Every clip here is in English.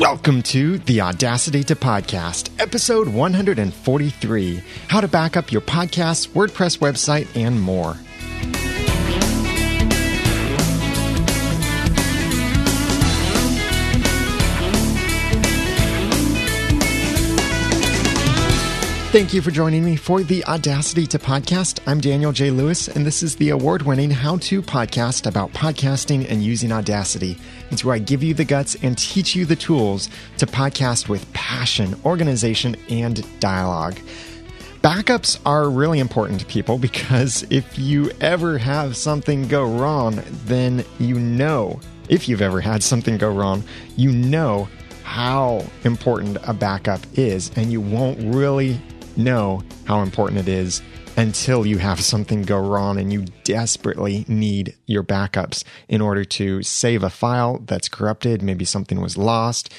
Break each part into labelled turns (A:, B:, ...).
A: Welcome to the Audacity to Podcast, episode 143 How to Back Up Your Podcast, WordPress website, and more. Thank you for joining me for the Audacity to Podcast. I'm Daniel J. Lewis, and this is the award winning how to podcast about podcasting and using Audacity. It's where I give you the guts and teach you the tools to podcast with passion, organization, and dialogue. Backups are really important to people because if you ever have something go wrong, then you know, if you've ever had something go wrong, you know how important a backup is, and you won't really know how important it is until you have something go wrong and you desperately need your backups in order to save a file that's corrupted. Maybe something was lost.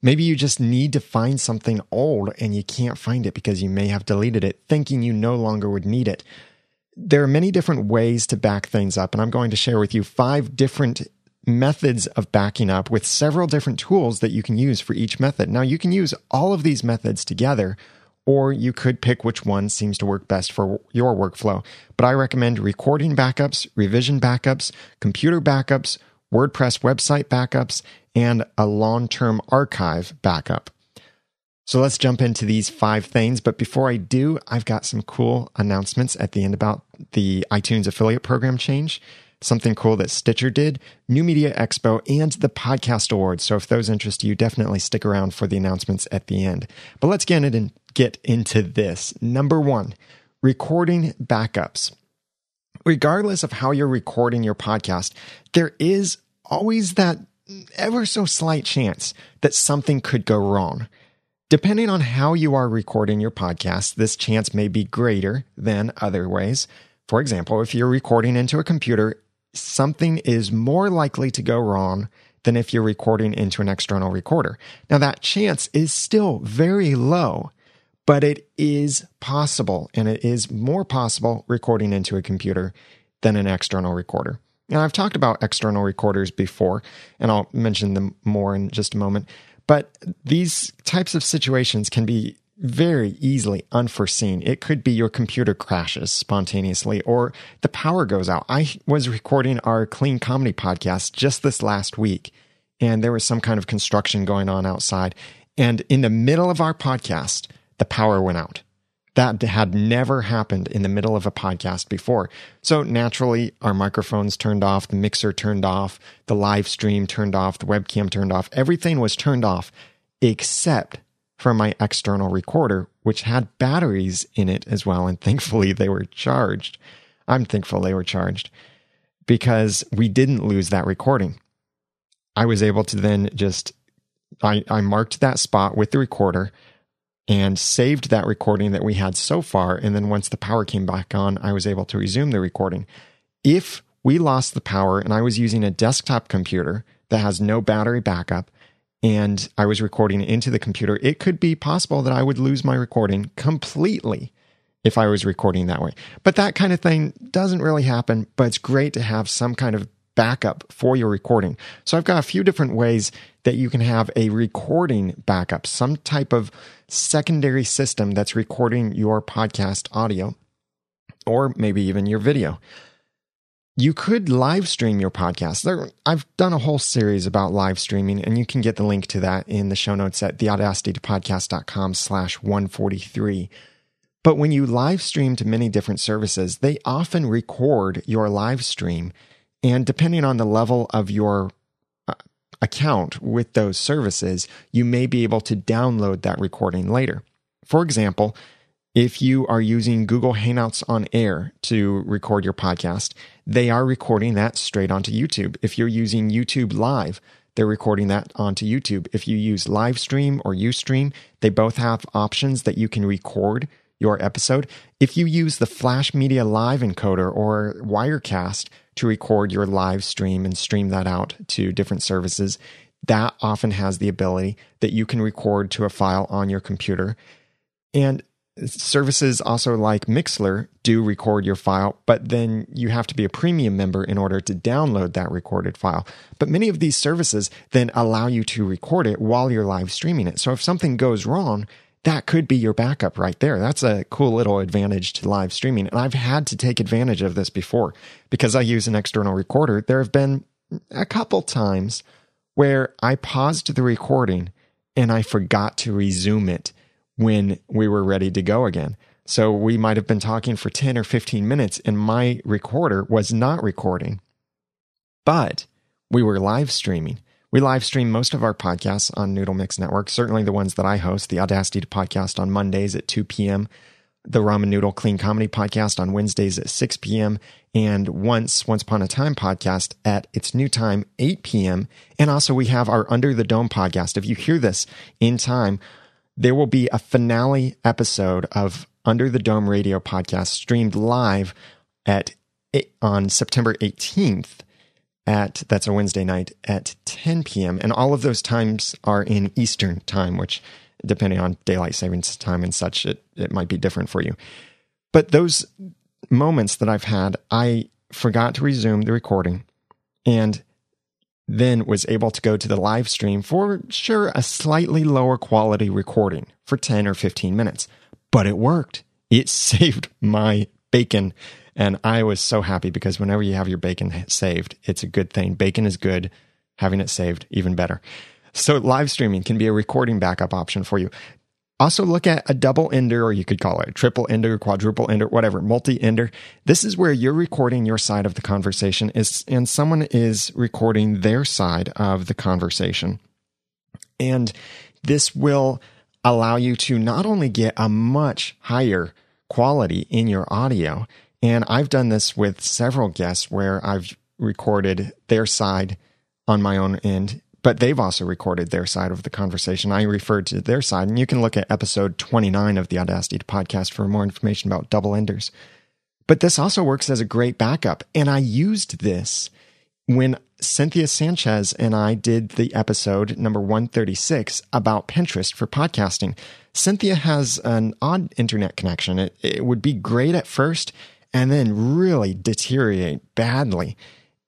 A: Maybe you just need to find something old and you can't find it because you may have deleted it thinking you no longer would need it. There are many different ways to back things up, and I'm going to share with you five different methods of backing up with several different tools that you can use for each method. Now, you can use all of these methods together or you could pick which one seems to work best for your workflow. But I recommend recording backups, revision backups, computer backups, WordPress website backups, and a long term archive backup. So let's jump into these five things. But before I do, I've got some cool announcements at the end about the iTunes affiliate program change something cool that Stitcher did, New Media Expo, and the Podcast Awards. So if those interest you, definitely stick around for the announcements at the end. But let's get, in, get into this. Number one, recording backups. Regardless of how you're recording your podcast, there is always that ever so slight chance that something could go wrong. Depending on how you are recording your podcast, this chance may be greater than other ways. For example, if you're recording into a computer, something is more likely to go wrong than if you're recording into an external recorder. Now, that chance is still very low, but it is possible, and it is more possible recording into a computer than an external recorder. Now, I've talked about external recorders before, and I'll mention them more in just a moment. But these types of situations can be very easily unforeseen. It could be your computer crashes spontaneously or the power goes out. I was recording our clean comedy podcast just this last week, and there was some kind of construction going on outside. And in the middle of our podcast, the power went out. That had never happened in the middle of a podcast before. So naturally, our microphones turned off, the mixer turned off, the live stream turned off, the webcam turned off. Everything was turned off except for my external recorder, which had batteries in it as well. And thankfully, they were charged. I'm thankful they were charged because we didn't lose that recording. I was able to then just, I, I marked that spot with the recorder and saved that recording that we had so far. And then once the power came back on, I was able to resume the recording. If we lost the power and I was using a desktop computer that has no battery backup, and I was recording into the computer, it could be possible that I would lose my recording completely if I was recording that way. But that kind of thing doesn't really happen, but it's great to have some kind of backup for your recording. So I've got a few different ways that you can have a recording backup, some type of secondary system that's recording your podcast audio or maybe even your video you could live stream your podcast. There, I've done a whole series about live streaming, and you can get the link to that in the show notes at theaudacitytopodcast.com slash 143. But when you live stream to many different services, they often record your live stream. And depending on the level of your account with those services, you may be able to download that recording later. For example, if you are using Google Hangouts on Air to record your podcast, they are recording that straight onto YouTube. If you're using YouTube Live, they're recording that onto YouTube. If you use Livestream or Ustream, they both have options that you can record your episode. If you use the Flash Media Live encoder or Wirecast to record your live stream and stream that out to different services, that often has the ability that you can record to a file on your computer. And services also like Mixlr do record your file, but then you have to be a premium member in order to download that recorded file. But many of these services then allow you to record it while you're live streaming it. So if something goes wrong, that could be your backup right there. That's a cool little advantage to live streaming. And I've had to take advantage of this before because I use an external recorder. There have been a couple times where I paused the recording and I forgot to resume it when we were ready to go again. So we might have been talking for 10 or 15 minutes and my recorder was not recording, but we were live streaming. We live stream most of our podcasts on Noodle Mix Network, certainly the ones that I host, the Audacity to Podcast on Mondays at 2 p.m., the Ramen Noodle Clean Comedy Podcast on Wednesdays at 6 p.m., and once, Once Upon a Time podcast at its new time, 8 p.m. And also we have our Under the Dome podcast. If you hear this in time, there will be a finale episode of Under the Dome Radio podcast streamed live at eh, on September 18th at that's a Wednesday night at 10 p.m. and all of those times are in Eastern time, which depending on daylight savings time and such, it, it might be different for you. But those moments that I've had, I forgot to resume the recording and then was able to go to the live stream for sure a slightly lower quality recording for 10 or 15 minutes. But it worked. It saved my bacon. And I was so happy because whenever you have your bacon saved, it's a good thing. Bacon is good. Having it saved, even better. So live streaming can be a recording backup option for you. Also, look at a double ender, or you could call it a triple ender, quadruple ender, whatever, multi ender. This is where you're recording your side of the conversation, is, and someone is recording their side of the conversation. And this will allow you to not only get a much higher quality in your audio, and I've done this with several guests where I've recorded their side on my own end but they've also recorded their side of the conversation. I referred to their side, and you can look at episode 29 of the Audacity podcast for more information about double enders. But this also works as a great backup. And I used this when Cynthia Sanchez and I did the episode number 136 about Pinterest for podcasting. Cynthia has an odd internet connection. It, it would be great at first and then really deteriorate badly.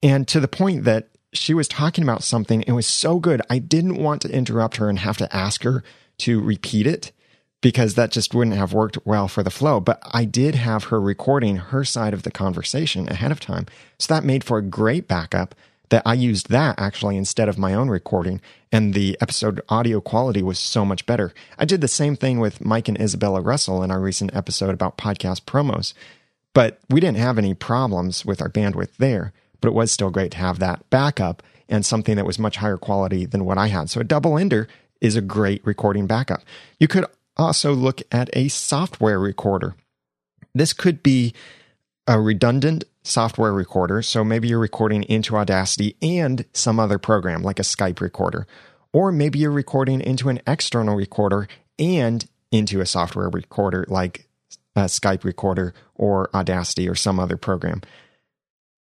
A: And to the point that she was talking about something. It was so good. I didn't want to interrupt her and have to ask her to repeat it because that just wouldn't have worked well for the flow. But I did have her recording her side of the conversation ahead of time. So that made for a great backup that I used that actually instead of my own recording. And the episode audio quality was so much better. I did the same thing with Mike and Izabela Russell in our recent episode about podcast promos, but we didn't have any problems with our bandwidth there but it was still great to have that backup and something that was much higher quality than what I had. So a double ender is a great recording backup. You could also look at a software recorder. This could be a redundant software recorder. So maybe you're recording into Audacity and some other program like a Skype recorder. Or maybe you're recording into an external recorder and into a software recorder like a Skype recorder or Audacity or some other program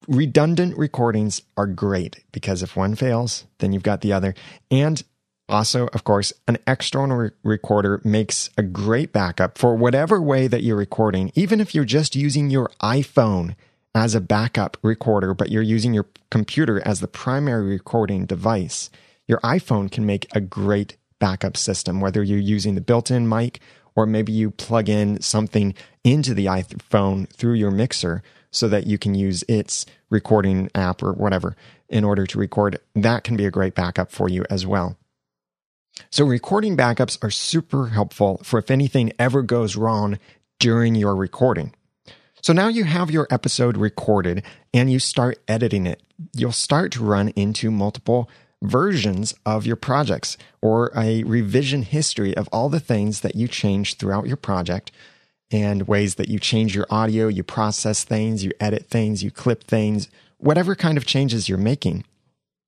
A: redundant recordings are great because if one fails, then you've got the other. And also, of course, an external re- recorder makes a great backup for whatever way that you're recording, even if you're just using your iPhone as a backup recorder, but you're using your computer as the primary recording device. Your iPhone can make a great backup system, whether you're using the built in mic or maybe you plug in something into the iPhone through your mixer so that you can use its recording app or whatever in order to record. That can be a great backup for you as well. So, recording backups are super helpful for if anything ever goes wrong during your recording. So now you have your episode recorded and you start editing it. You'll start to run into multiple versions of your projects or a revision history of all the things that you changed throughout your project and ways that you change your audio, you process things, you edit things, you clip things, whatever kind of changes you're making.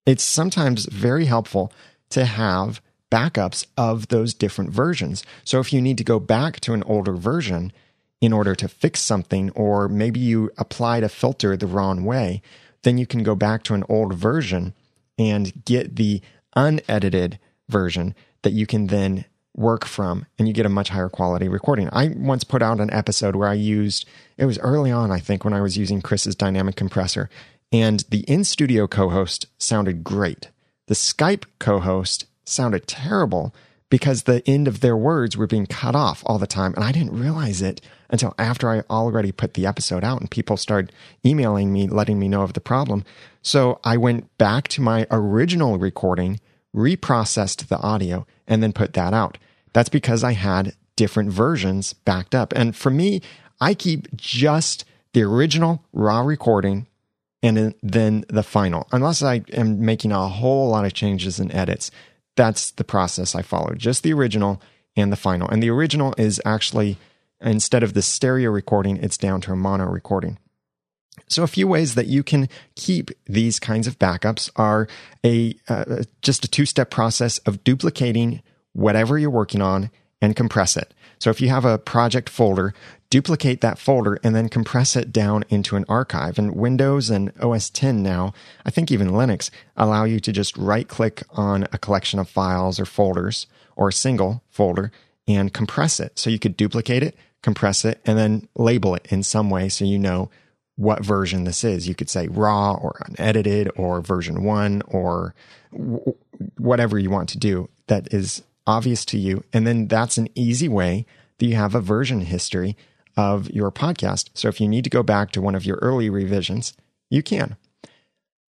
A: It's sometimes very helpful to have backups of those different versions. So if you need to go back to an older version in order to fix something, or maybe you applied a filter the wrong way, then you can go back to an old version and get the unedited version that you can then work from and you get a much higher quality recording. I once put out an episode where I used, it was early on, I think, when I was using Chris's dynamic compressor, and the in studio co host sounded great. The Skype co host sounded terrible because the end of their words were being cut off all the time. And I didn't realize it until after I already put the episode out and people started emailing me, letting me know of the problem. So I went back to my original recording, reprocessed the audio, and then put that out. That's because I had different versions backed up. And for me, I keep just the original raw recording and then the final, unless I am making a whole lot of changes and edits that's the process I followed Just the original and the final. And the original is actually, instead of the stereo recording, it's down to a mono recording. So a few ways that you can keep these kinds of backups are a uh, just a two-step process of duplicating whatever you're working on and compress it. So if you have a project folder, duplicate that folder and then compress it down into an archive. And Windows and OS 10 now, I think even Linux, allow you to just right click on a collection of files or folders or a single folder and compress it. So you could duplicate it, compress it, and then label it in some way so you know what version this is. You could say raw or unedited or version one or w- whatever you want to do that is obvious to you. And then that's an easy way that you have a version history of your podcast. So if you need to go back to one of your early revisions, you can.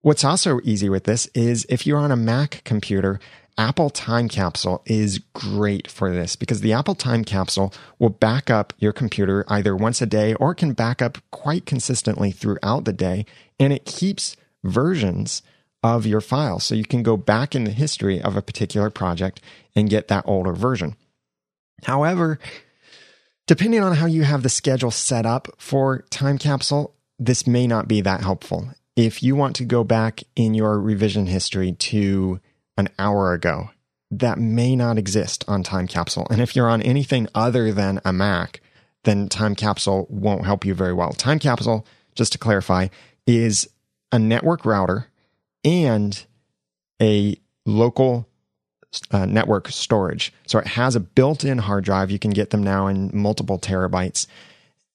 A: What's also easy with this is if you're on a Mac computer, Apple Time Capsule is great for this because the Apple Time Capsule will back up your computer either once a day or can back up quite consistently throughout the day. And it keeps versions of your file. So you can go back in the history of a particular project and get that older version. However, Depending on how you have the schedule set up for Time Capsule, this may not be that helpful. If you want to go back in your revision history to an hour ago, that may not exist on Time Capsule. And if you're on anything other than a Mac, then Time Capsule won't help you very well. Time Capsule, just to clarify, is a network router and a local uh, network storage. So it has a built in hard drive. You can get them now in multiple terabytes.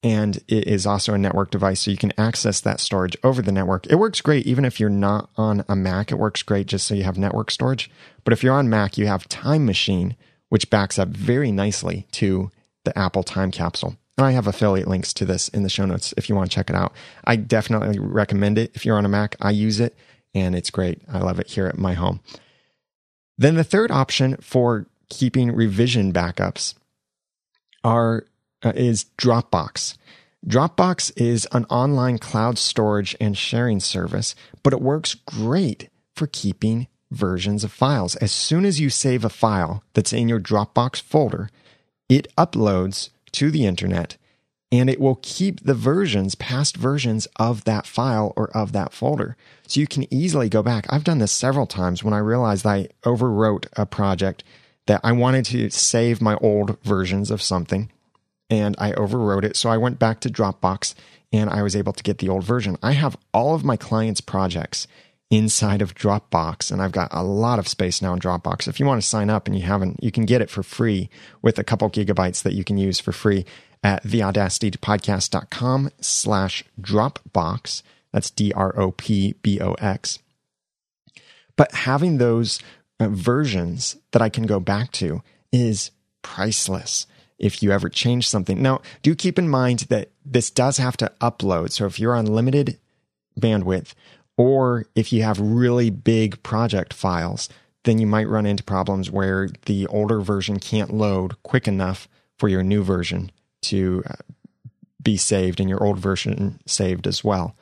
A: And it is also a network device, so you can access that storage over the network. It works great even if you're not on a Mac. It works great just so you have network storage. But if you're on Mac, you have Time Machine, which backs up very nicely to the Apple Time Capsule. And I have affiliate links to this in the show notes if you want to check it out. I definitely recommend it if you're on a Mac. I use it and it's great. I love it here at my home. Then the third option for keeping revision backups are uh, is Dropbox. Dropbox is an online cloud storage and sharing service, but it works great for keeping versions of files. As soon as you save a file that's in your Dropbox folder, it uploads to the internet and it will keep the versions, past versions of that file or of that folder. So you can easily go back. I've done this several times when I realized I overwrote a project that I wanted to save my old versions of something and I overwrote it. So I went back to Dropbox and I was able to get the old version. I have all of my clients' projects inside of Dropbox and I've got a lot of space now in Dropbox. If you want to sign up and you haven't, you can get it for free with a couple gigabytes that you can use for free at theaudacitypodcast.com slash Dropbox. That's D R O P B O X. But having those uh, versions that I can go back to is priceless if you ever change something. Now, do keep in mind that this does have to upload. So if you're on limited bandwidth or if you have really big project files, then you might run into problems where the older version can't load quick enough for your new version to uh, be saved and your old version saved as well.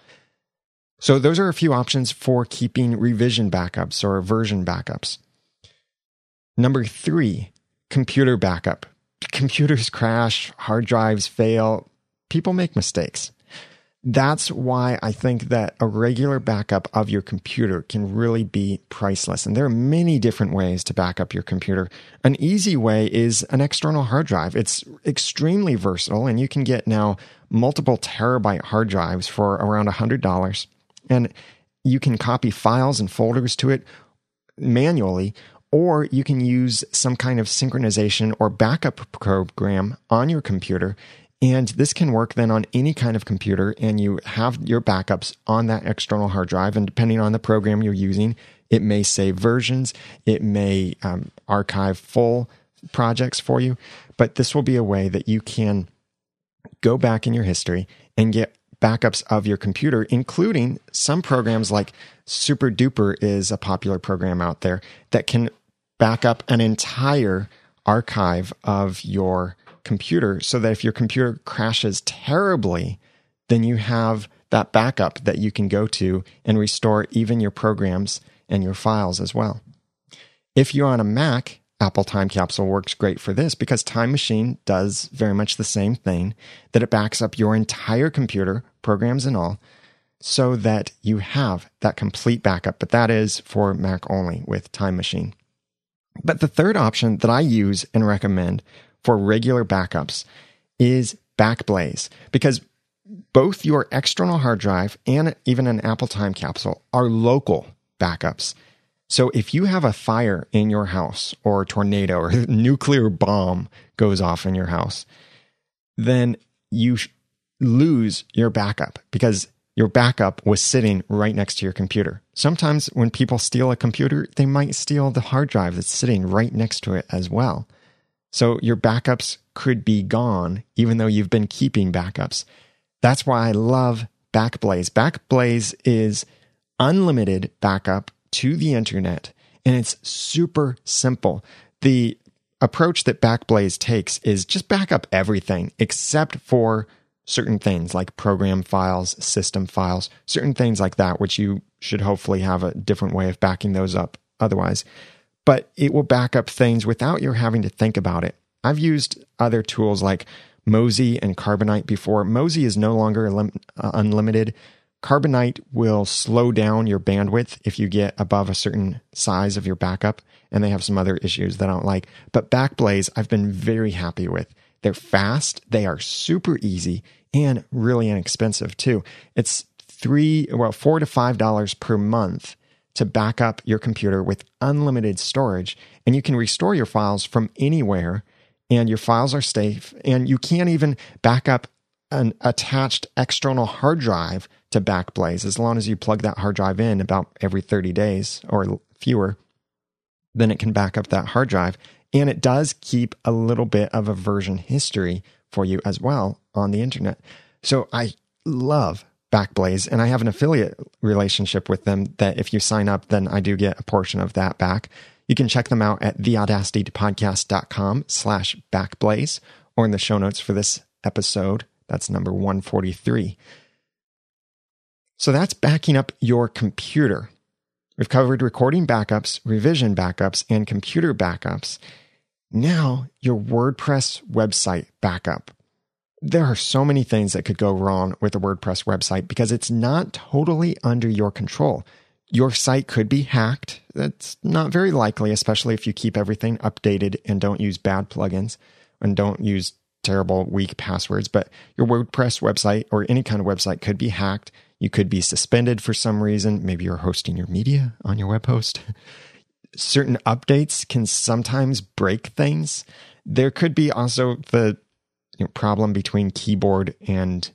A: So, those are a few options for keeping revision backups or version backups. Number three, computer backup. Computers crash, hard drives fail, people make mistakes. That's why I think that a regular backup of your computer can really be priceless. And there are many different ways to back up your computer. An easy way is an external hard drive. It's extremely versatile, and you can get now multiple terabyte hard drives for around $100. And you can copy files and folders to it manually, or you can use some kind of synchronization or backup program on your computer. And this can work then on any kind of computer, and you have your backups on that external hard drive. And depending on the program you're using, it may save versions, it may um, archive full projects for you. But this will be a way that you can go back in your history and get backups of your computer, including some programs like Super Duper is a popular program out there that can back up an entire archive of your computer so that if your computer crashes terribly, then you have that backup that you can go to and restore even your programs and your files as well. If you're on a Mac, Apple Time Capsule works great for this because Time Machine does very much the same thing that it backs up your entire computer, programs and all, so that you have that complete backup. But that is for Mac only with Time Machine. But the third option that I use and recommend for regular backups is Backblaze because both your external hard drive and even an Apple Time capsule are local backups. So if you have a fire in your house or a tornado or a nuclear bomb goes off in your house, then you lose your backup because your backup was sitting right next to your computer. Sometimes when people steal a computer, they might steal the hard drive that's sitting right next to it as well. So your backups could be gone even though you've been keeping backups. That's why I love Backblaze. Backblaze is unlimited backup to the internet and it's super simple. The approach that Backblaze takes is just back up everything except for certain things like program files, system files, certain things like that, which you should hopefully have a different way of backing those up otherwise. But it will back up things without your having to think about it. I've used other tools like Mozy and Carbonite before. Mozy is no longer uh, unlimited. Carbonite will slow down your bandwidth if you get above a certain size of your backup, and they have some other issues that I don't like. But Backblaze, I've been very happy with. They're fast, they are super easy, and really inexpensive too. It's three, well, four to five dollars per month to back up your computer with unlimited storage, and you can restore your files from anywhere. And your files are safe, and you can't even back up an attached external hard drive to Backblaze as long as you plug that hard drive in about every 30 days or fewer. Then it can back up that hard drive and it does keep a little bit of a version history for you as well on the internet. So I love Backblaze and I have an affiliate relationship with them that if you sign up, then I do get a portion of that back. You can check them out at theaudacitytopodcast.com slash backblaze or in the show notes for this episode. That's number 143. So that's backing up your computer. We've covered recording backups, revision backups, and computer backups. Now, your WordPress website backup. There are so many things that could go wrong with a WordPress website because it's not totally under your control. Your site could be hacked. That's not very likely, especially if you keep everything updated and don't use bad plugins and don't use terrible, weak passwords. But your WordPress website or any kind of website could be hacked. You could be suspended for some reason. Maybe you're hosting your media on your web host. certain updates can sometimes break things. There could be also the you know, problem between keyboard and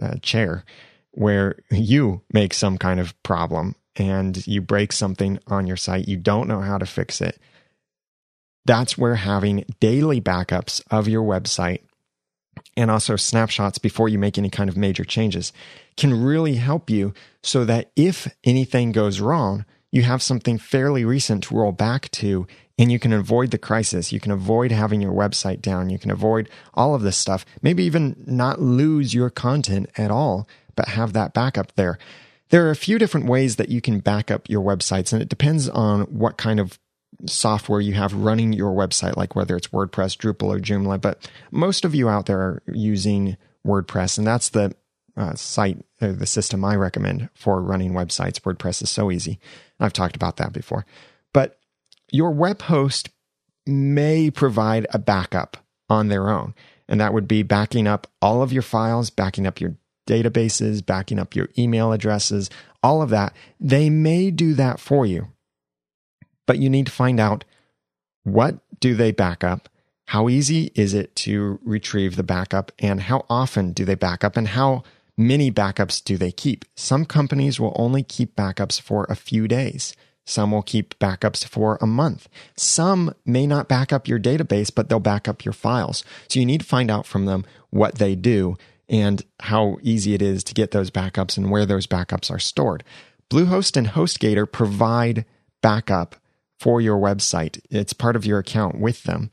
A: uh, chair where you make some kind of problem and you break something on your site, you don't know how to fix it. That's where having daily backups of your website and also snapshots before you make any kind of major changes can really help you so that if anything goes wrong, you have something fairly recent to roll back to and you can avoid the crisis. You can avoid having your website down. You can avoid all of this stuff. Maybe even not lose your content at all, but have that backup there. There are a few different ways that you can back up your websites, and it depends on what kind of software you have running your website, like whether it's WordPress, Drupal, or Joomla. But most of you out there are using WordPress, and that's the uh, site, uh, the system I recommend for running websites. WordPress is so easy. I've talked about that before. Your web host may provide a backup on their own. And that would be backing up all of your files, backing up your databases, backing up your email addresses, all of that. They may do that for you. But you need to find out what do they back up? How easy is it to retrieve the backup? And how often do they back up? And how many backups do they keep? Some companies will only keep backups for a few days. Some will keep backups for a month. Some may not back up your database, but they'll back up your files. So you need to find out from them what they do and how easy it is to get those backups and where those backups are stored. Bluehost and HostGator provide backup for your website. It's part of your account with them.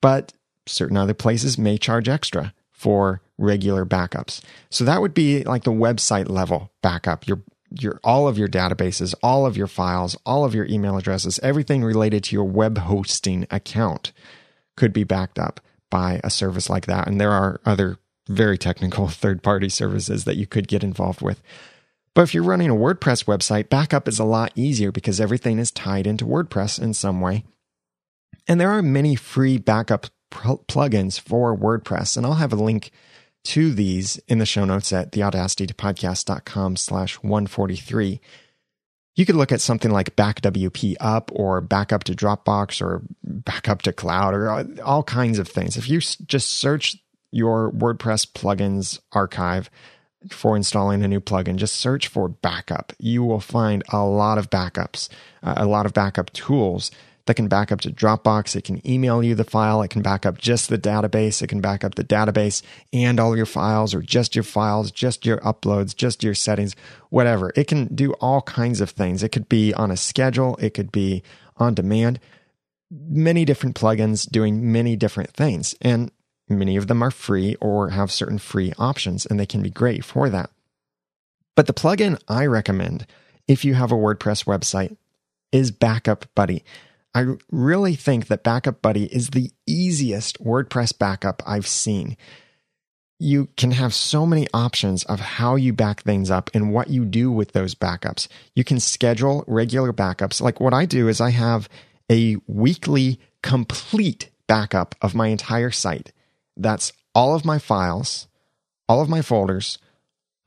A: But certain other places may charge extra for regular backups. So that would be like the website level backup. Your all of your databases, all of your files, all of your email addresses, everything related to your web hosting account could be backed up by a service like that. And there are other very technical third party services that you could get involved with. But if you're running a WordPress website, backup is a lot easier because everything is tied into WordPress in some way. And there are many free backup plugins for WordPress, and I'll have a link to these in the show notes at theaudacitytopodcast.com slash 143. You could look at something like BackWPup or Backup to Dropbox or Backup to Cloud or all kinds of things. If you just search your WordPress plugins archive for installing a new plugin, just search for backup. You will find a lot of backups, uh, a lot of backup tools that can back up to Dropbox. It can email you the file. It can back up just the database. It can back up the database and all your files, or just your files, just your uploads, just your settings, whatever. It can do all kinds of things. It could be on a schedule, it could be on demand. Many different plugins doing many different things. And many of them are free or have certain free options, and they can be great for that. But the plugin I recommend if you have a WordPress website is Backup Buddy. I really think that Backup Buddy is the easiest WordPress backup I've seen. You can have so many options of how you back things up and what you do with those backups. You can schedule regular backups. Like what I do is I have a weekly complete backup of my entire site. That's all of my files, all of my folders,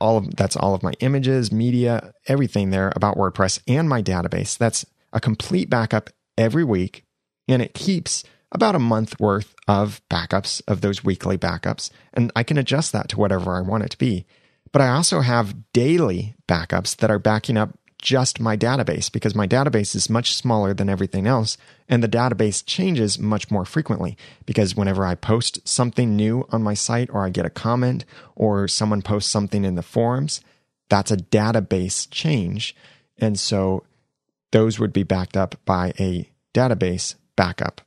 A: all of that's all of my images, media, everything there about WordPress and my database. That's a complete backup every week, and it keeps about a month worth of backups of those weekly backups. And I can adjust that to whatever I want it to be. But I also have daily backups that are backing up just my database because my database is much smaller than everything else. And the database changes much more frequently because whenever I post something new on my site or I get a comment or someone posts something in the forums, that's a database change. And so those would be backed up by a database backup.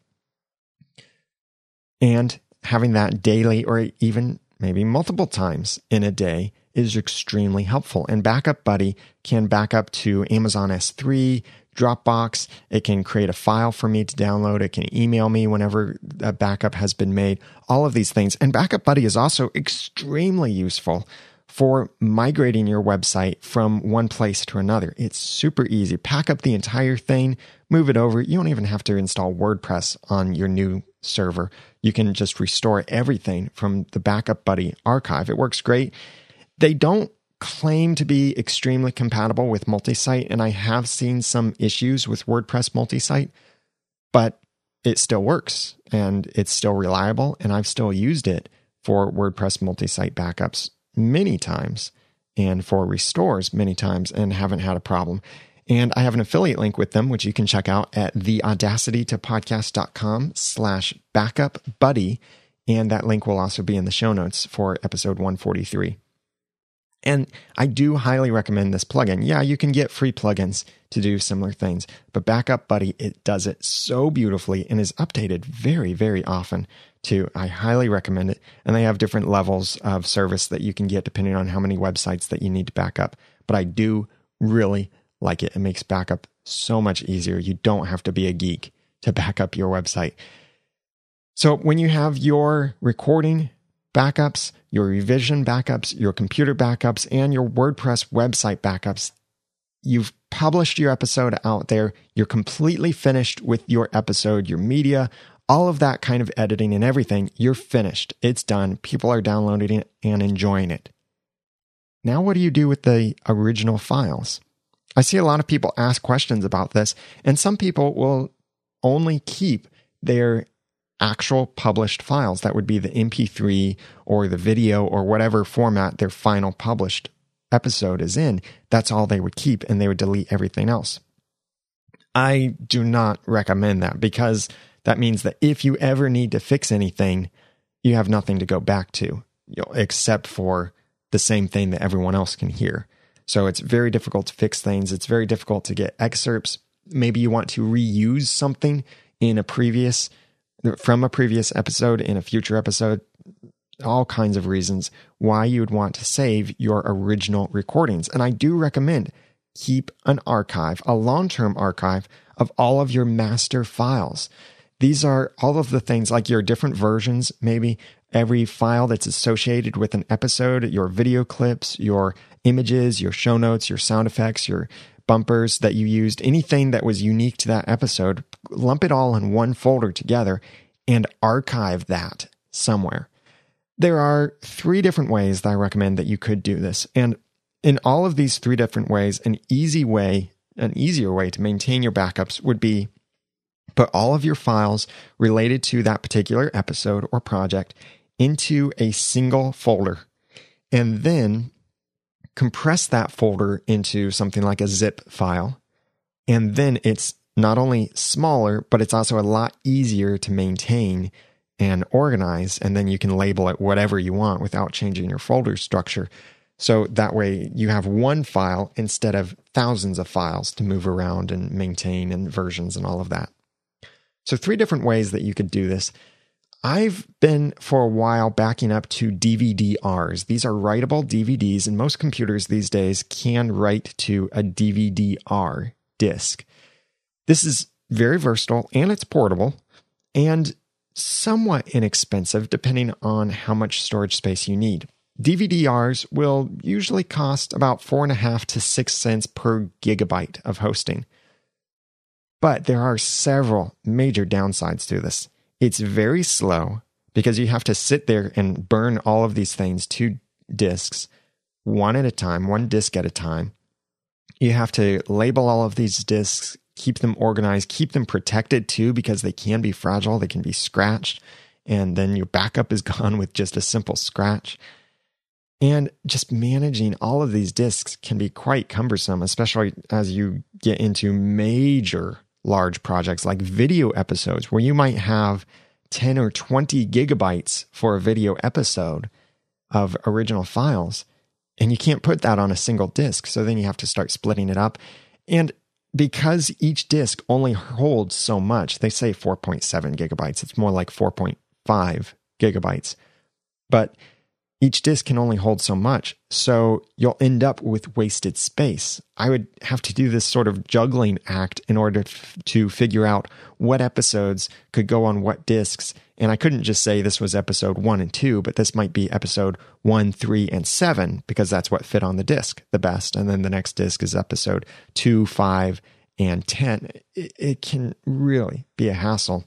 A: And having that daily or even maybe multiple times in a day is extremely helpful. And Backup Buddy can back up to Amazon S3, Dropbox. It can create a file for me to download. It can email me whenever a backup has been made. All of these things. And Backup Buddy is also extremely useful for migrating your website from one place to another. It's super easy. Pack up the entire thing, move it over. You don't even have to install WordPress on your new server. You can just restore everything from the Backup Buddy archive. It works great. They don't claim to be extremely compatible with multi-site, and I have seen some issues with WordPress multi-site, but it still works and it's still reliable, and I've still used it for WordPress multi-site backups many times and for restores many times and haven't had a problem. And I have an affiliate link with them, which you can check out at theaudacitytopodcast.com slash backup buddy. And that link will also be in the show notes for episode 143. And I do highly recommend this plugin. Yeah, you can get free plugins to do similar things, but Backup Buddy, it does it so beautifully and is updated very, very often too. I highly recommend it. And they have different levels of service that you can get depending on how many websites that you need to back up. But I do really like it. It makes backup so much easier. You don't have to be a geek to back up your website. So when you have your recording backups, your revision backups, your computer backups, and your WordPress website backups, you've published your episode out there. You're completely finished with your episode, your media, all of that kind of editing and everything, you're finished. It's done. People are downloading it and enjoying it. Now, what do you do with the original files? I see a lot of people ask questions about this, and some people will only keep their actual published files. That would be the MP3 or the video or whatever format their final published episode is in. That's all they would keep, and they would delete everything else. I do not recommend that because that means that if you ever need to fix anything, you have nothing to go back to you know, except for the same thing that everyone else can hear. So it's very difficult to fix things. It's very difficult to get excerpts. Maybe you want to reuse something in a previous from a previous episode in a future episode. All kinds of reasons why you would want to save your original recordings. And I do recommend keep an archive, a long term archive of all of your master files. These are all of the things like your different versions, maybe every file that's associated with an episode, your video clips, your images, your show notes, your sound effects, your bumpers that you used, anything that was unique to that episode, lump it all in one folder together and archive that somewhere. There are three different ways that I recommend that you could do this. And in all of these three different ways, an easy way, an easier way to maintain your backups would be put all of your files related to that particular episode or project into a single folder and then compress that folder into something like a zip file. And then it's not only smaller, but it's also a lot easier to maintain and organize. And then you can label it whatever you want without changing your folder structure. So that way you have one file instead of thousands of files to move around and maintain and versions and all of that. So, three different ways that you could do this. I've been for a while backing up to DVD-Rs. These are writable DVDs, and most computers these days can write to a DVD-R disk. This is very versatile and it's portable and somewhat inexpensive depending on how much storage space you need. DVD-Rs will usually cost about four and a half to six cents per gigabyte of hosting. But there are several major downsides to this. It's very slow because you have to sit there and burn all of these things to disks, one at a time, one disk at a time. You have to label all of these disks, keep them organized, keep them protected too, because they can be fragile, they can be scratched, and then your backup is gone with just a simple scratch. And just managing all of these disks can be quite cumbersome, especially as you get into major large projects like video episodes where you might have 10 or 20 gigabytes for a video episode of original files. And you can't put that on a single disk. So then you have to start splitting it up. And because each disk only holds so much, they say 4.7 gigabytes. It's more like 4.5 gigabytes. But each disk can only hold so much, so you'll end up with wasted space. I would have to do this sort of juggling act in order to figure out what episodes could go on what disks. And I couldn't just say this was episode one and two, but this might be episode one, three, and seven, because that's what fit on the disk the best. And then the next disk is episode two, five, and 10. It, it can really be a hassle.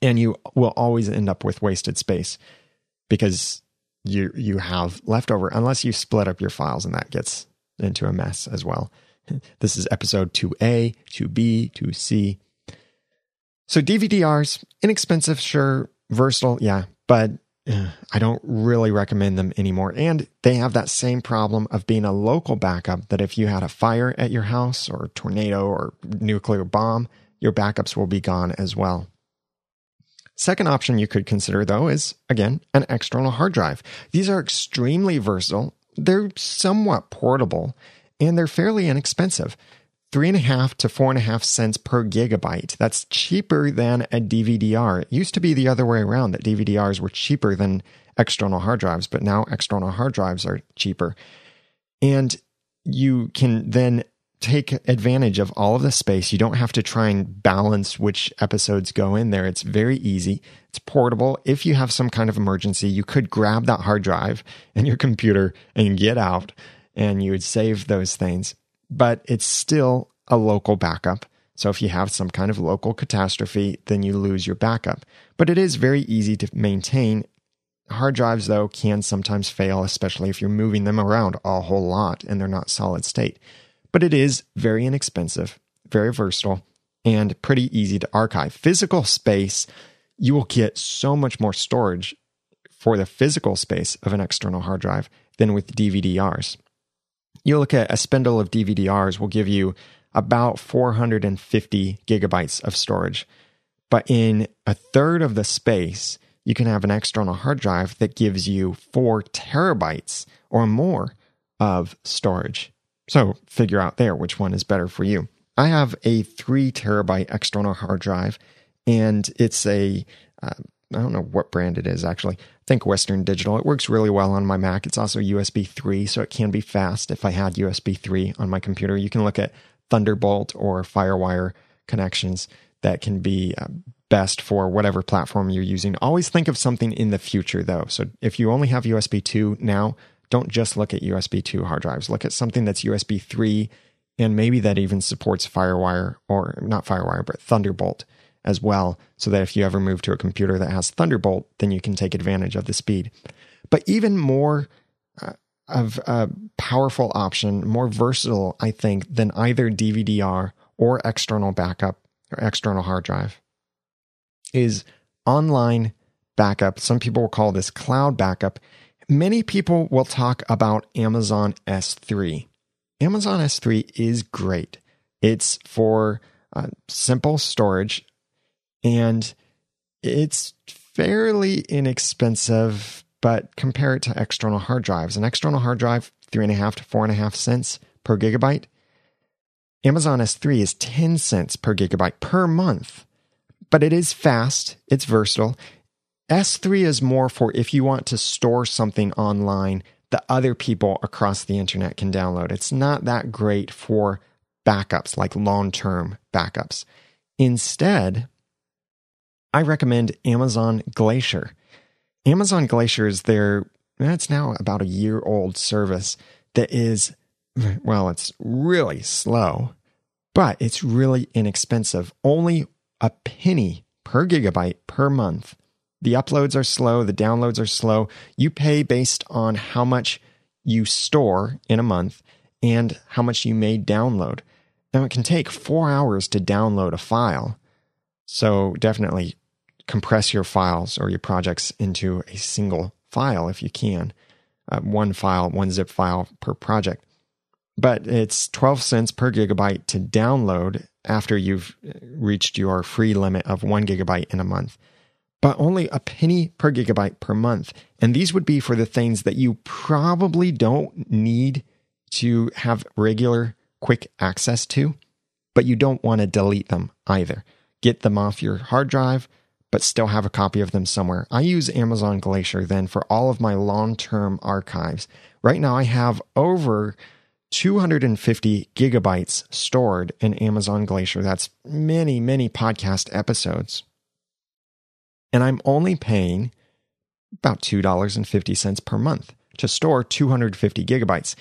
A: And you will always end up with wasted space because you you have leftover unless you split up your files and that gets into a mess as well. This is episode 2A, 2B, 2C. So DVD-Rs, inexpensive, sure, versatile, yeah, but uh, I don't really recommend them anymore. And they have that same problem of being a local backup that if you had a fire at your house or tornado or nuclear bomb, your backups will be gone as well. Second option you could consider, though, is again an external hard drive. These are extremely versatile, they're somewhat portable, and they're fairly inexpensive. Three and a half to four and a half cents per gigabyte. That's cheaper than a DVD-R. It used to be the other way around that DVD-Rs were cheaper than external hard drives, but now external hard drives are cheaper. And you can then take advantage of all of the space. You don't have to try and balance which episodes go in there. It's very easy. It's portable. If you have some kind of emergency, you could grab that hard drive and your computer and get out and you would save those things. But it's still a local backup. So if you have some kind of local catastrophe, then you lose your backup. But it is very easy to maintain. Hard drives, though, can sometimes fail, especially if you're moving them around a whole lot and they're not solid state. But it is very inexpensive, very versatile, and pretty easy to archive. Physical space, you will get so much more storage for the physical space of an external hard drive than with DVDRs. You look at a spindle of DVDRs will give you about 450 gigabytes of storage. But in a third of the space, you can have an external hard drive that gives you four terabytes or more of storage. So figure out there which one is better for you. I have a three terabyte external hard drive, and it's a uh, I don't know what brand it is actually. I think Western Digital. It works really well on my Mac. It's also USB 3, so it can be fast if I had USB 3 on my computer. You can look at Thunderbolt or Firewire connections that can be uh, best for whatever platform you're using. Always think of something in the future though. So if you only have USB 2 now, don't just look at USB 2 hard drives. Look at something that's USB 3 and maybe that even supports Firewire or not Firewire, but Thunderbolt as well. So that if you ever move to a computer that has Thunderbolt, then you can take advantage of the speed. But even more uh, of a powerful option, more versatile, I think, than either DVD-R or external backup or external hard drive is online backup. Some people will call this cloud backup. Many people will talk about Amazon S3. Amazon S3 is great. It's for uh, simple storage and it's fairly inexpensive, but compare it to external hard drives. An external hard drive, three and a half to four and a half cents per gigabyte. Amazon S3 is 10 cents per gigabyte per month, but it is fast, it's versatile. S3 is more for if you want to store something online that other people across the internet can download. It's not that great for backups, like long term backups. Instead, I recommend Amazon Glacier. Amazon Glacier is their, it's now about a year old service that is, well, it's really slow, but it's really inexpensive. Only a penny per gigabyte per month the uploads are slow, the downloads are slow. You pay based on how much you store in a month and how much you may download. Now, it can take four hours to download a file. So, definitely compress your files or your projects into a single file if you can. Uh, one file, one zip file per project. But it's 12 cents per gigabyte to download after you've reached your free limit of one gigabyte in a month but only a penny per gigabyte per month. And these would be for the things that you probably don't need to have regular quick access to, but you don't want to delete them either. Get them off your hard drive, but still have a copy of them somewhere. I use Amazon Glacier then for all of my long term archives. Right now, I have over 250 gigabytes stored in Amazon Glacier. That's many, many podcast episodes and I'm only paying about $2.50 per month to store 250 gigabytes.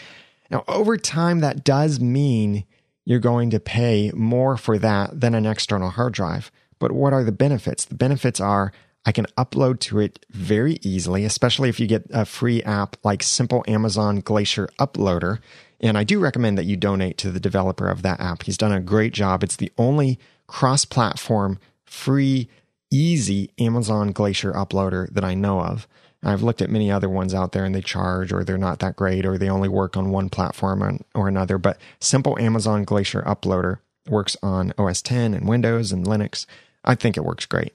A: Now, over time, that does mean you're going to pay more for that than an external hard drive. But what are the benefits? The benefits are I can upload to it very easily, especially if you get a free app like Simple Amazon Glacier Uploader. And I do recommend that you donate to the developer of that app. He's done a great job. It's the only cross platform free easy Amazon Glacier uploader that I know of. I've looked at many other ones out there and they charge or they're not that great or they only work on one platform or another. But simple Amazon Glacier uploader works on OS 10 and Windows and Linux. I think it works great.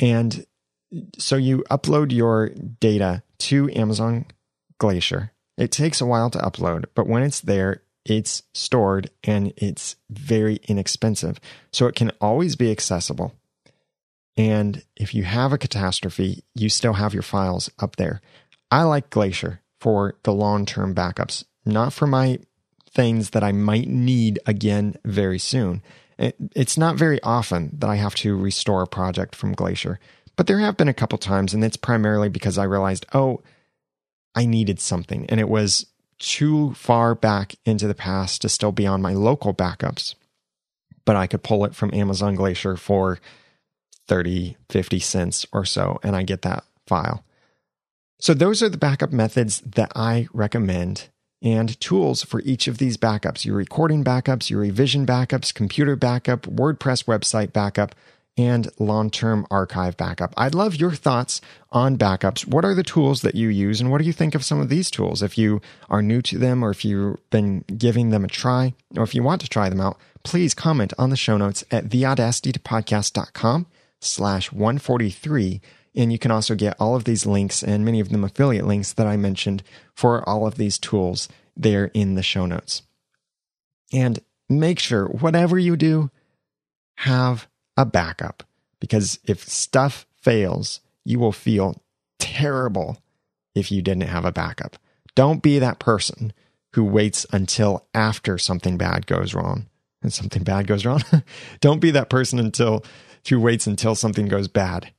A: And so you upload your data to Amazon Glacier. It takes a while to upload, but when it's there, it's stored and it's very inexpensive. So it can always be accessible. And if you have a catastrophe, you still have your files up there. I like Glacier for the long term backups, not for my things that I might need again very soon. It's not very often that I have to restore a project from Glacier, but there have been a couple times, and it's primarily because I realized, oh, I needed something, and it was too far back into the past to still be on my local backups. But I could pull it from Amazon Glacier for 30, 50 cents or so, and I get that file. So, those are the backup methods that I recommend and tools for each of these backups your recording backups, your revision backups, computer backup, WordPress website backup, and long term archive backup. I'd love your thoughts on backups. What are the tools that you use, and what do you think of some of these tools? If you are new to them, or if you've been giving them a try, or if you want to try them out, please comment on the show notes at theaudacitytopodcast.com slash 143. And you can also get all of these links and many of them affiliate links that I mentioned for all of these tools there in the show notes. And make sure, whatever you do, have a backup because if stuff fails, you will feel terrible if you didn't have a backup. Don't be that person who waits until after something bad goes wrong. And something bad goes wrong. Don't be that person until who waits until something goes bad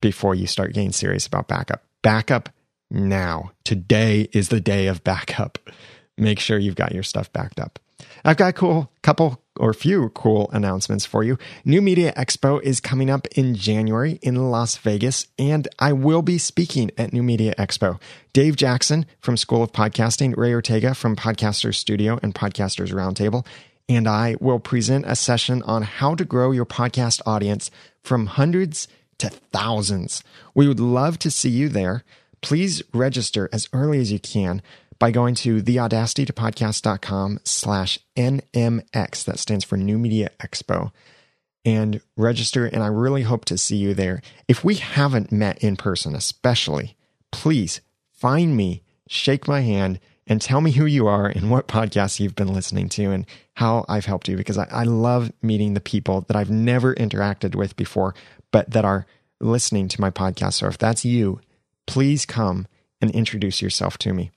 A: before you start getting serious about backup. Backup now. Today is the day of backup. Make sure you've got your stuff backed up. I've got a cool couple or few cool announcements for you. New Media Expo is coming up in January in Las Vegas, and I will be speaking at New Media Expo. Dave Jackson from School of Podcasting, Ray Ortega from Podcasters Studio and Podcasters Roundtable, and I will present a session on how to grow your podcast audience from hundreds to thousands. We would love to see you there. Please register as early as you can by going to theaudacitytopodcast.com slash NMX. That stands for New Media Expo. And register, and I really hope to see you there. If we haven't met in person, especially, please find me, shake my hand, and tell me who you are and what podcasts you've been listening to and how I've helped you because I, I love meeting the people that I've never interacted with before, but that are listening to my podcast. So if that's you, please come and introduce yourself to me.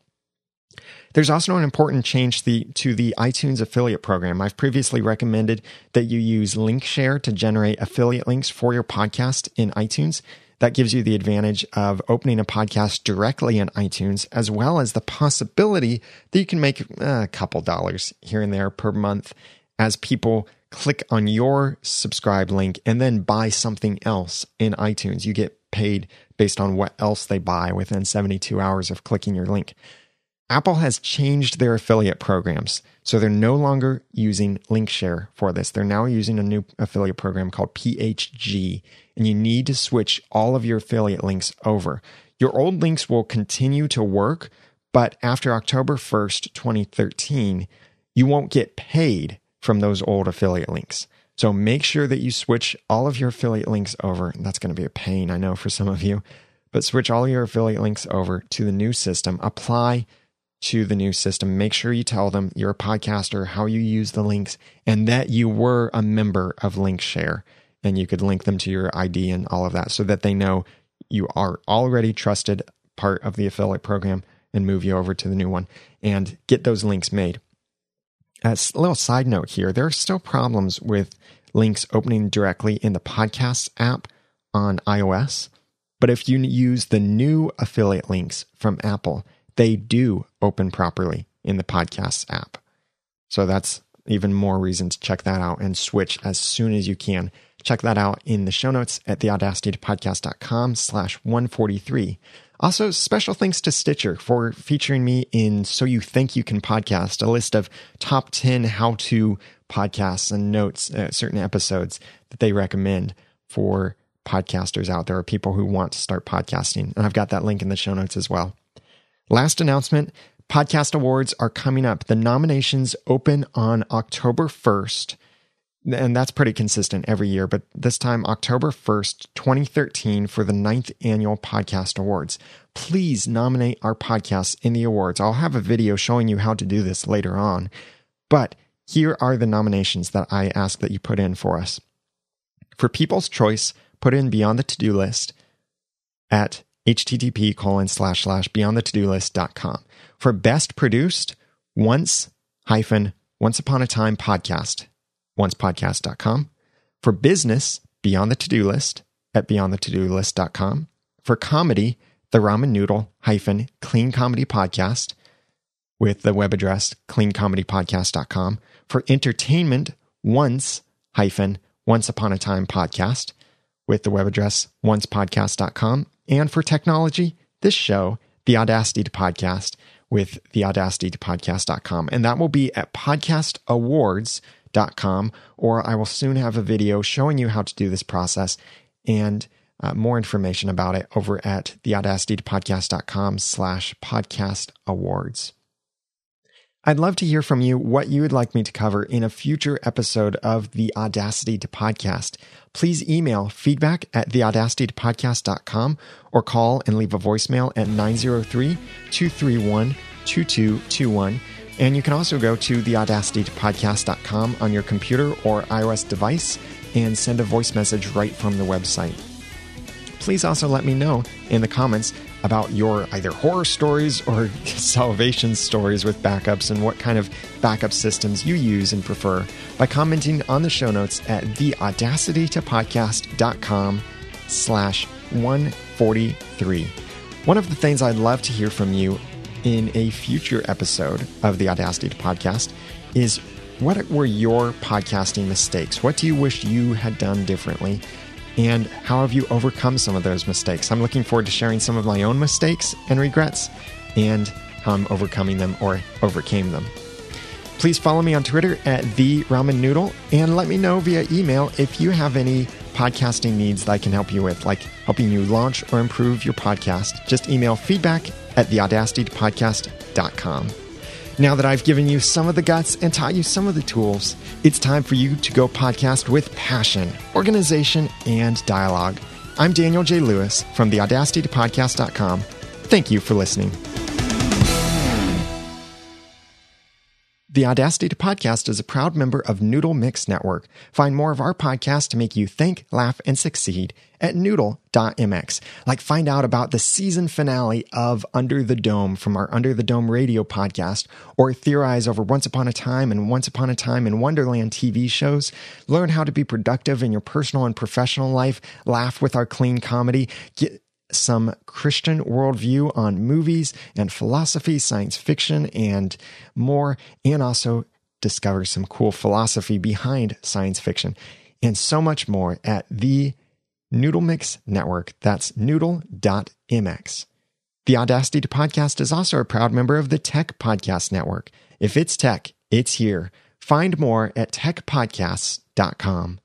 A: There's also an important change the, to the iTunes affiliate program. I've previously recommended that you use Linkshare to generate affiliate links for your podcast in iTunes. That gives you the advantage of opening a podcast directly in iTunes, as well as the possibility that you can make a couple dollars here and there per month as people click on your subscribe link and then buy something else in iTunes. You get paid based on what else they buy within 72 hours of clicking your link. Apple has changed their affiliate programs. So they're no longer using Linkshare for this. They're now using a new affiliate program called PHG, and you need to switch all of your affiliate links over. Your old links will continue to work, but after October 1st, 2013, you won't get paid from those old affiliate links. So make sure that you switch all of your affiliate links over. That's going to be a pain, I know, for some of you, but switch all your affiliate links over to the new system. Apply to the new system. Make sure you tell them you're a podcaster, how you use the links, and that you were a member of Linkshare. And you could link them to your ID and all of that so that they know you are already trusted part of the affiliate program and move you over to the new one and get those links made. As a little side note here, there are still problems with links opening directly in the podcast app on iOS. But if you use the new affiliate links from Apple, they do open properly in the podcasts app. So that's even more reason to check that out and switch as soon as you can. Check that out in the show notes at theaudacitytopodcast.com slash 143. Also, special thanks to Stitcher for featuring me in So You Think You Can Podcast, a list of top 10 how to podcasts and notes, uh, certain episodes that they recommend for podcasters out there or people who want to start podcasting. And I've got that link in the show notes as well. Last announcement podcast awards are coming up. The nominations open on October 1st. And that's pretty consistent every year, but this time, October 1st, 2013, for the ninth annual podcast awards. Please nominate our podcasts in the awards. I'll have a video showing you how to do this later on. But here are the nominations that I ask that you put in for us. For People's Choice, put in Beyond the To Do List at http colon slash slash beyond the to-do list.com. For best produced, once hyphen once upon a time podcast, oncepodcast.com. For business, beyond the to-do list at beyond the to-do list.com. For comedy, the ramen noodle hyphen clean comedy podcast with the web address cleancomedypodcast.com. For entertainment, once hyphen once upon a time podcast with the web address oncepodcast.com and for technology, this show, the Audacity to Podcast, with the audacity to podcast.com. And that will be at podcastawards.com, or I will soon have a video showing you how to do this process and uh, more information about it over at the audacity to podcast.com slash podcast awards. I'd love to hear from you what you would like me to cover in a future episode of the Audacity to Podcast. Please email feedback at theaudacitytopodcast.com or call and leave a voicemail at 903 231 2221. And you can also go to theaudacitytopodcast.com on your computer or iOS device and send a voice message right from the website. Please also let me know in the comments about your either horror stories or salvation stories with backups and what kind of backup systems you use and prefer by commenting on the show notes at theaudacitytopodcast.com slash 143. One of the things I'd love to hear from you in a future episode of the Audacity to Podcast is what were your podcasting mistakes? What do you wish you had done differently? And how have you overcome some of those mistakes? I'm looking forward to sharing some of my own mistakes and regrets and how I'm overcoming them or overcame them. Please follow me on Twitter at the ramen noodle and let me know via email if you have any podcasting needs that I can help you with, like helping you launch or improve your podcast. Just email feedback at theaudacitypodcast.com. Now that I've given you some of the guts and taught you some of the tools, it's time for you to go podcast with passion, organization, and dialogue. I'm Daniel J. Lewis from the Podcast.com. Thank you for listening. The Audacity to Podcast is a proud member of Noodle Mix Network. Find more of our podcasts to make you think, laugh, and succeed at noodle.mx. Like find out about the season finale of Under the Dome from our Under the Dome radio podcast, or theorize over Once Upon a Time and Once Upon a Time in Wonderland TV shows. Learn how to be productive in your personal and professional life. Laugh with our clean comedy. Get some Christian worldview on movies and philosophy, science fiction, and more, and also discover some cool philosophy behind science fiction, and so much more at the Noodle Mix Network. That's noodle.mx. The Audacity to Podcast is also a proud member of the Tech Podcast Network. If it's tech, it's here. Find more at techpodcasts.com.